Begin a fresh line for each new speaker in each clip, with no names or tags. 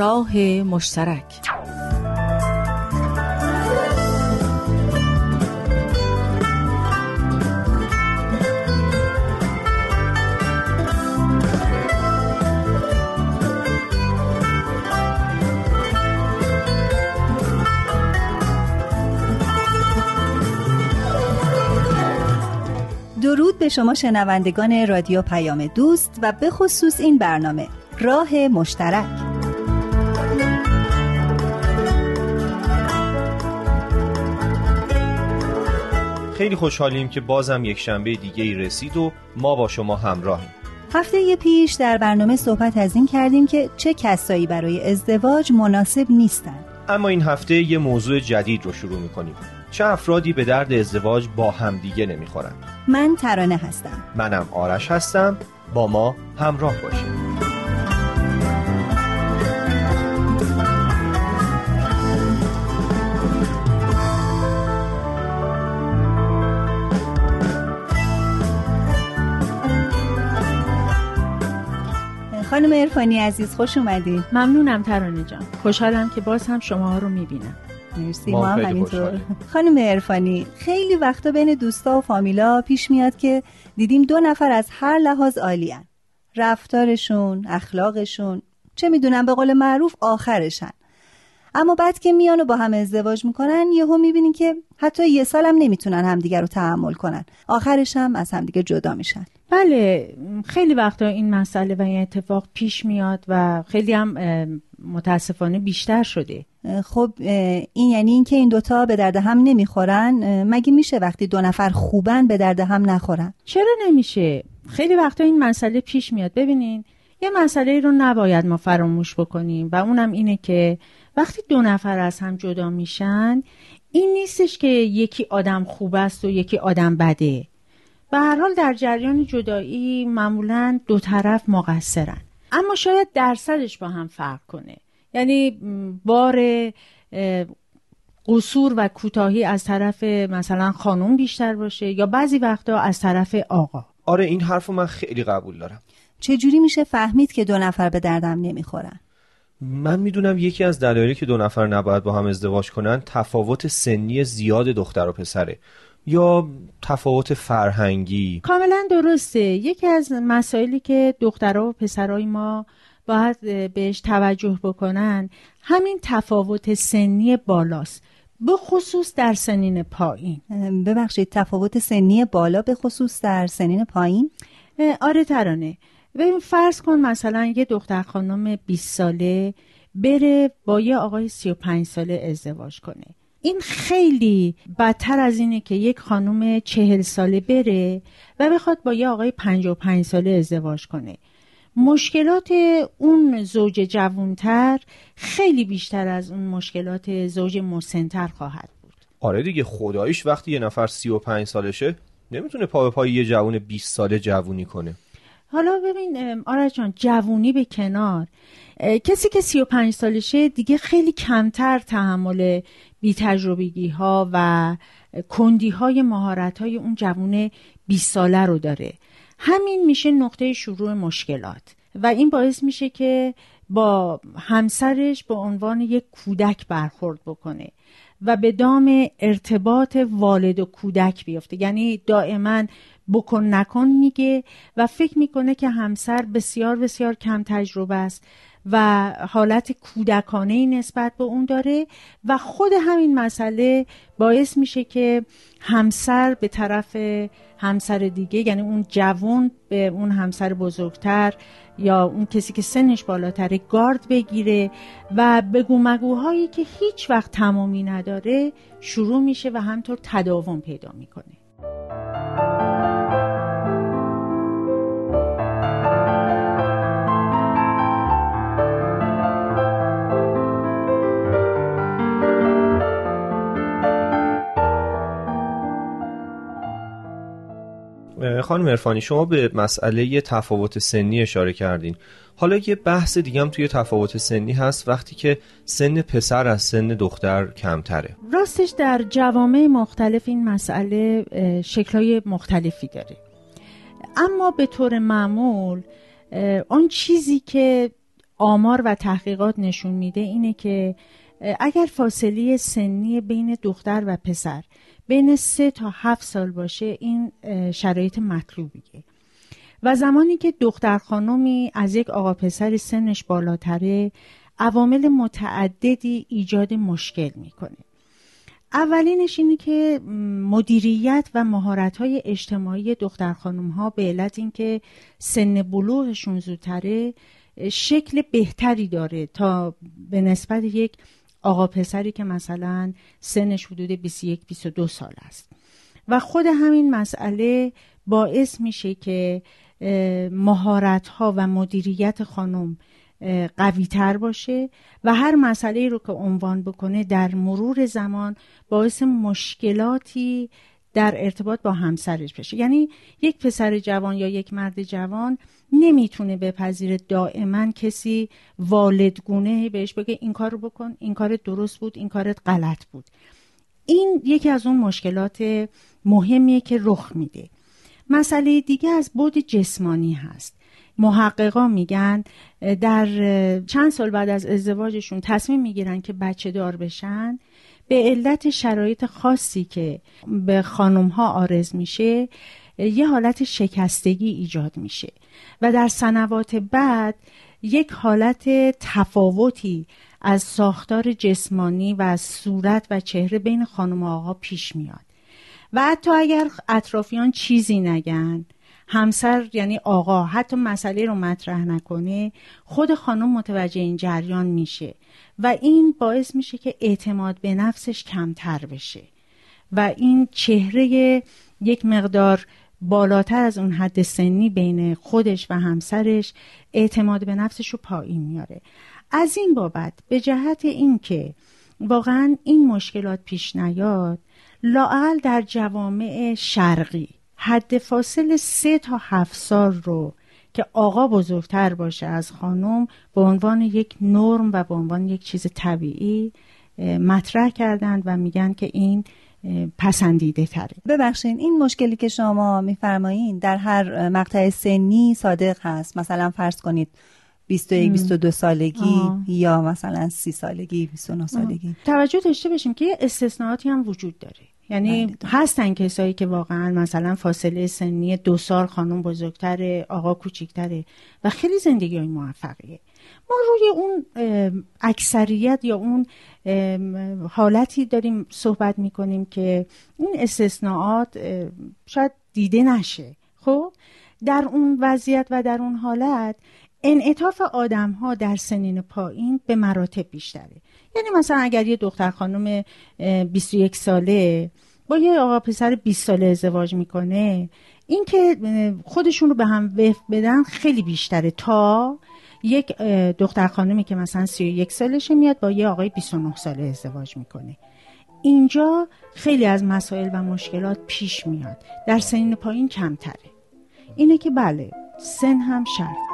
راه مشترک.
درود به شما شنوندگان رادیو پیام دوست و به خصوص این برنامه راه مشترک.
خیلی خوشحالیم که بازم یک شنبه دیگه ای رسید و ما با شما همراهیم.
هفته پیش در برنامه صحبت از این کردیم که چه کسایی برای ازدواج مناسب نیستند.
اما این هفته یه موضوع جدید رو شروع می‌کنیم. چه افرادی به درد ازدواج با همدیگه نمی‌خورن
من ترانه هستم.
منم آرش هستم. با ما همراه باشید.
خانم ارفانی عزیز خوش اومدید
ممنونم ترانه جان. خوشحالم که باز هم شما رو می‌بینم.
مرسی
ما
هم همینطور. خانم ارفانی خیلی وقتا بین دوستا و فامیلا پیش میاد که دیدیم دو نفر از هر لحاظ عالیان رفتارشون اخلاقشون چه می‌دونم به قول معروف آخرشن. اما بعد که میان و با هم ازدواج می‌کنن یهو می‌بینین که حتی یه سال هم نمی‌تونن همدیگه رو تحمل کنن. آخرش هم از همدیگه جدا میشن.
بله خیلی وقتا این مسئله و این اتفاق پیش میاد و خیلی هم متاسفانه بیشتر شده.
خب این یعنی اینکه این دوتا به درد هم نمی‌خورن؟ مگه میشه وقتی دو نفر خوبن به درد هم نخورن؟
چرا نمیشه؟ خیلی وقتا این مسئله پیش میاد. ببینین یه مسئله رو نباید ما فراموش بکنیم و اونم اینه که وقتی دو نفر از هم جدا میشن این نیستش که یکی آدم خوب است و یکی آدم بده. به هر حال در جریان جدایی معمولا دو طرف مقصرن. اما شاید درصدش با هم فرق کنه. یعنی بار قصور و کوتاهی از طرف مثلا خانم بیشتر باشه یا بعضی وقتا از طرف آقا.
آره این حرف رو من خیلی قبول دارم.
چجوری میشه فهمید که دو نفر به دردم نمی‌خورن؟
من می‌دونم یکی از دلایلی که دو نفر نباید با هم ازدواج کنن تفاوت سنی زیاد دختر و پسره. یا تفاوت فرهنگی؟
کاملا درسته. یکی از مسائلی که دخترها و پسرای ما باید بهش توجه بکنن همین تفاوت سنی بالاست. به خصوص در سنین پایین.
ببخشید تفاوت سنی بالا به خصوص در سنین پایین؟
آره ترانه. و فرض کن مثلا یه دختر خانم 20 ساله بره با یه آقای 35 ساله ازدواج کنه. این خیلی بدتر از اینه که یک خانم چهل ساله بره و بخواد با یه آقای 55 ساله ازدواج کنه. مشکلات اون زوج جوانتر خیلی بیشتر از اون مشکلات زوج مسنتر خواهد بود.
آره دیگه خداییش وقتی یه نفر 35 سالشه نمی‌تونه پا به پای یه جوون 20 ساله جوونی کنه.
حالا ببین آرش جان جوونی به کنار. کسی که 35 سالشه دیگه خیلی کمتر تحمل بی تجربگی ها و کندی های مهارت های اون جوون 20 ساله رو داره. همین میشه نقطه شروع مشکلات و این باعث میشه که با همسرش به عنوان یک کودک برخورد بکنه و به دام ارتباط والد و کودک بیفته. یعنی دائما بکن نکن میگه و فکر می‌کنه که همسر بسیار بسیار کم تجربه است و حالت کودکانه نسبت به اون داره و خود همین مسئله باعث میشه که همسر به طرف همسر دیگه یعنی اون جوون به اون همسر بزرگتر یا اون کسی که سنش بالاتره گارد بگیره و بگو مگوهایی که هیچ وقت تمامی نداره شروع میشه و همطور تداوم پیدا می‌کنه.
خانم ارفانی شما به مسئله تفاوت سنی اشاره کردین. حالا یه بحث دیگه هم توی تفاوت سنی هست وقتی که سن پسر از سن دختر کمتره.
راستش در جوامع مختلف این مسئله شکلهای مختلفی داره. اما به طور معمول آن چیزی که آمار و تحقیقات نشون میده اینه که اگر فاصله سنی بین دختر و پسر بین سه تا هفت سال باشه این شرایط مطلوبیه. و زمانی که دختر خانمی از یک آقا پسر سنش بالاتره عوامل متعددی ایجاد مشکل می‌کنه. اولینش اینه که مدیریت و های اجتماعی دختر خانم ها به علت اینکه سن بلوغشون زودتره شکل بهتری داره تا به نسبت یک آقا پسری که مثلا سنش حدود 21 22 سال است. و خود همین مسئله باعث میشه که مهارت ها و مدیریت خانم قوی تر باشه و هر مسئله رو که عنوان بکنه در مرور زمان باعث مشکلاتی در ارتباط با همسرش بشه. یعنی یک پسر جوان یا یک مرد جوان نمی‌تونه بپذیره دائما کسی والدگونه بهش بگه این کار رو بکن این کار درست بود این کارت غلط بود. این یکی از اون مشکلات مهمیه که رخ میده. مسئله دیگه از بود جسمانی هست. محققا میگن در چند سال بعد از ازدواجشون تصمیم می‌گیرن که بچه دار بشن به علت شرایط خاصی که به خانم ها آرز میشه یه حالت شکستگی ایجاد میشه. و در سنوات بعد یک حالت تفاوتی از ساختار جسمانی و از صورت و چهره بین خانم و آقا پیش میاد. و حتی اگر اطرافیان چیزی نگن همسر یعنی آقا حتی مسئله رو مطرح نکنه خود خانم متوجه این جریان میشه. و این باعث میشه که اعتماد به نفسش کمتر بشه. و این چهره یک مقدار بالاتر از اون حد سنی بین خودش و همسرش اعتماد به نفسش رو پایین میاره. از این بابت به جهت اینکه واقعا این مشکلات پیش نیاد لاعل در جوامع شرقی حد فاصل سه تا هفت سال رو که آقا بزرگتر باشه از خانم به عنوان یک نرم و به عنوان یک چیز طبیعی مطرح کردند و میگن که این پسندیده تره
ببخشین این مشکلی که شما میفرمایین در هر مقطع سنی صادق هست مثلا فرض کنید 21 22 سالگی آه. یا مثلا 30 سالگی 29 سالگی آه.
توجه داشته باشیم که استثناءاتی هم وجود داره یعنی بله. هستن کسایی که واقعا مثلا فاصله سنی دو سال خانم بزرگتره آقا کوچیکتره و خیلی زندگی های موفقیه ما روی اون اکثریت یا اون حالتی داریم صحبت می‌کنیم که این استثناءات شاید دیده نشه. خب؟ در اون وضعیت و در اون حالت انعطاف آدم ها در سنین پایین به مراتب بیشتره. یعنی مثلا اگر یه دختر خانم 21 ساله با یه آقا پسر 20 ساله ازدواج می‌کنه این که خودشون رو به هم وفق بدن خیلی بیشتره تا یک دختر خانمی که مثلا 31 سالشه میاد با یه آقای 29 ساله ازدواج می‌کنه. اینجا خیلی از مسائل و مشکلات پیش میاد. در سنین پایین کمتره. اینه که بله سن هم شرط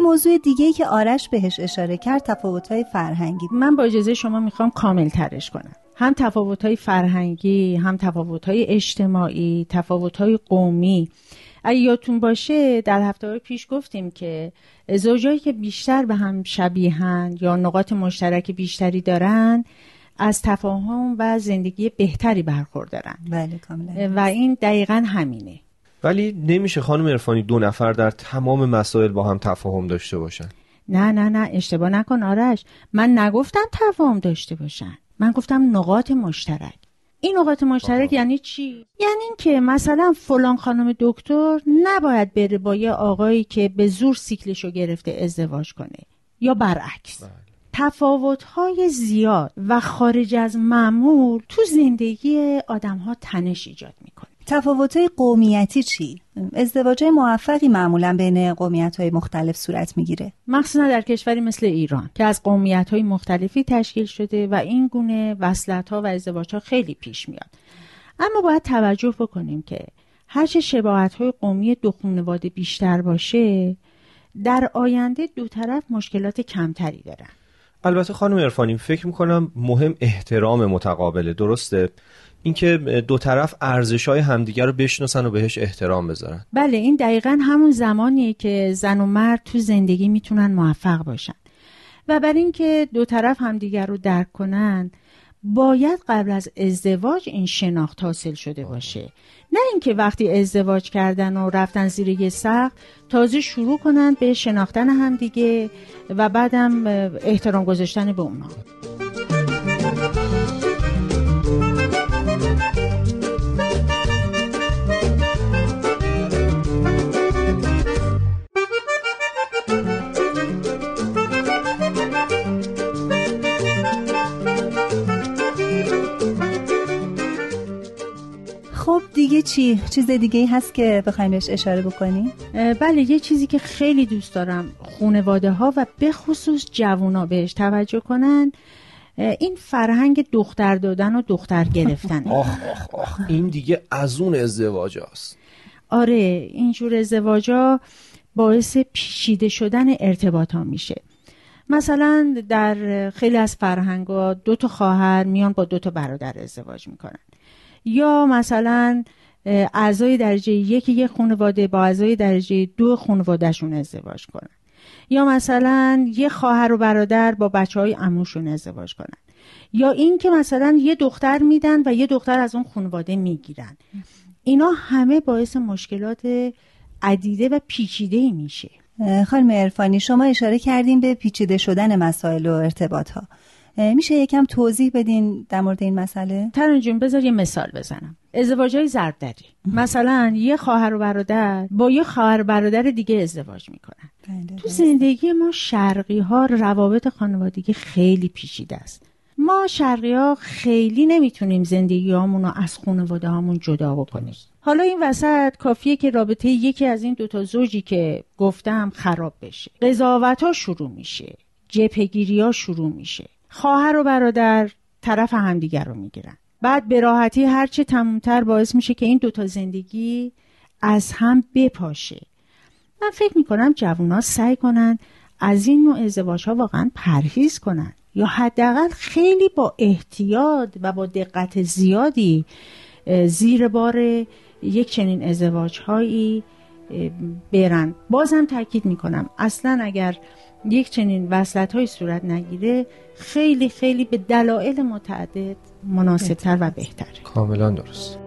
موضوع دیگه که آرش بهش اشاره کرد تفاوت‌های فرهنگی.
من با اجازه شما می‌خوام کامل ترش کنم. هم تفاوت‌های فرهنگی هم تفاوت‌های اجتماعی تفاوت‌های قومی. اگه یادتون باشه در هفته پیش گفتیم که زوجایی که بیشتر به هم شبیهند یا نقاط مشترک بیشتری دارن از تفاهم و زندگی بهتری برخوردارن.
بله کاملا.
و این دقیقا همینه.
ولی نمیشه خانم ارفانی دو نفر در تمام مسائل با هم تفاهم داشته باشن.
نه نه نه اشتباه نکن آرش. من نگفتم تفاهم داشته باشن. من گفتم نقاط مشترک. این نقاط مشترک یعنی چی؟ یعنی اینکه مثلا فلان خانم دکتر نباید بره با یه آقایی که به زور سیکلشو گرفته ازدواج کنه یا برعکس. بله. تفاوت های زیاد و خارج از معمول تو زندگی آدم ها تنش ایجاد می‌کنه.
تفاوت‌های قومیتی چی؟ ازدواج موفقی معمولا بین قومیت مختلف صورت می‌گیره.
مخصوصا در کشوری مثل ایران که از قومیت های مختلفی تشکیل شده و این گونه وصلت ها و ازدواج ها خیلی پیش میاد. اما باید توجه بکنیم که هرچه شباهت های قومی دو خانواده بیشتر باشه در آینده دو طرف مشکلات کمتری دارن.
البته خانم ارفانی فکر می‌کنم مهم احترام متقابله. درسته؟ اینکه دو طرف ارزش های همدیگر رو بشناسن و بهش احترام بذارن.
بله این دقیقا همون زمانیه که زن و مرد تو زندگی می‌تونن موفق باشن. و بر اینکه دو طرف همدیگر رو درک کنن باید قبل از ازدواج این شناخت حاصل شده باشه. نه اینکه وقتی ازدواج کردن و رفتن زیر یه سقف تازه شروع کنن به شناختن همدیگه و بعدم احترام گذاشتن به اونا.
چی؟ چیز دیگه هست که بخوایم بهش اشاره بکنیم؟
بله یه چیزی که خیلی دوست دارم خونواده ها و به خصوص جوونا بهش توجه کنن این فرهنگ دختر دادن و دختر گرفتن
آخ آخ آخ این دیگه از اون ازدواج هست.
آره اینجور ازدواجا باعث پیچیده شدن ارتباط ها میشه مثلا در خیلی از فرهنگ ها دو تا خواهر میان با دو تا برادر ازدواج می‌کنن یا مثلا اعضای درجه یک یک خانواده با اعضای درجه دو خانوادهشون ازدواج کنن. یا مثلا یه خواهر و برادر با بچه های اموشون ازدواج کنن. یا این که مثلا یه دختر میدن و یه دختر از اون خانواده می‌گیرن. اینا همه باعث مشکلات عدیده و پیچیده ای میشه
خانم ارفانی شما اشاره کردیم به پیچیده شدن مسائل و ارتباط ها میشه یکم توضیح بدین در مورد این مسئله؟
تران جون بذار یه مثال بزنم. ازدواج های ضربدری مثلا یه خواهر و برادر با یه خواهر برادر دیگه ازدواج می‌کنن.
بله،
تو زندگی ما شرقی ها روابط خانوادگی خیلی پیچیده است. ما شرقی ها خیلی نمی‌تونیم زندگی رو از خانواده هامون جدا بکنیم. حالا این وسط کافیه که رابطه یکی از این دوتا زوجی که گفتم خراب بشه. قضاوت ها شروع میشه. جپگیری ها شروع میشه. خواهر و برادر طرف همدیگر رو می‌گیرن. بعد به راحتی هرچه تمومتر باعث میشه که این دوتا زندگی از هم بپاشه. من فکر می‌کنم جوونا سعی کنن از این نوع ازدواج ها واقعا پرهیز کنن یا حداقل خیلی با احتیاط و با دقت زیادی زیر بار یک چنین ازدواج هایی برن بازم تاکید می‌کنم. اصلا اگر یک چنین وصلت های صورت نگیره خیلی خیلی به دلایل متعدد مناسبتر و بهتر
کاملا درست.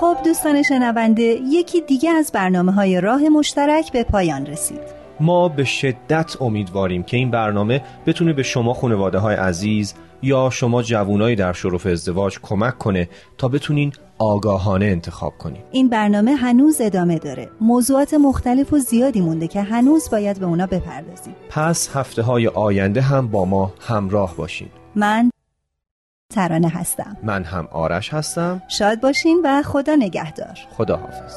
خب دوستان شنونده یکی دیگه از برنامه های راه مشترک به پایان رسید.
ما به شدت امیدواریم که این برنامه بتونه به شما خانواده های عزیز یا شما جوانایی در شرف ازدواج کمک کنه تا بتونین آگاهانه انتخاب کنیم
این برنامه هنوز ادامه داره. موضوعات مختلف و زیادی مونده که هنوز باید به اونا بپردازیم.
پس هفته های آینده هم با ما همراه باشین.
من ترانه هستم.
من هم آرش هستم.
شاد باشین و خدا نگهدار.
خدا حافظ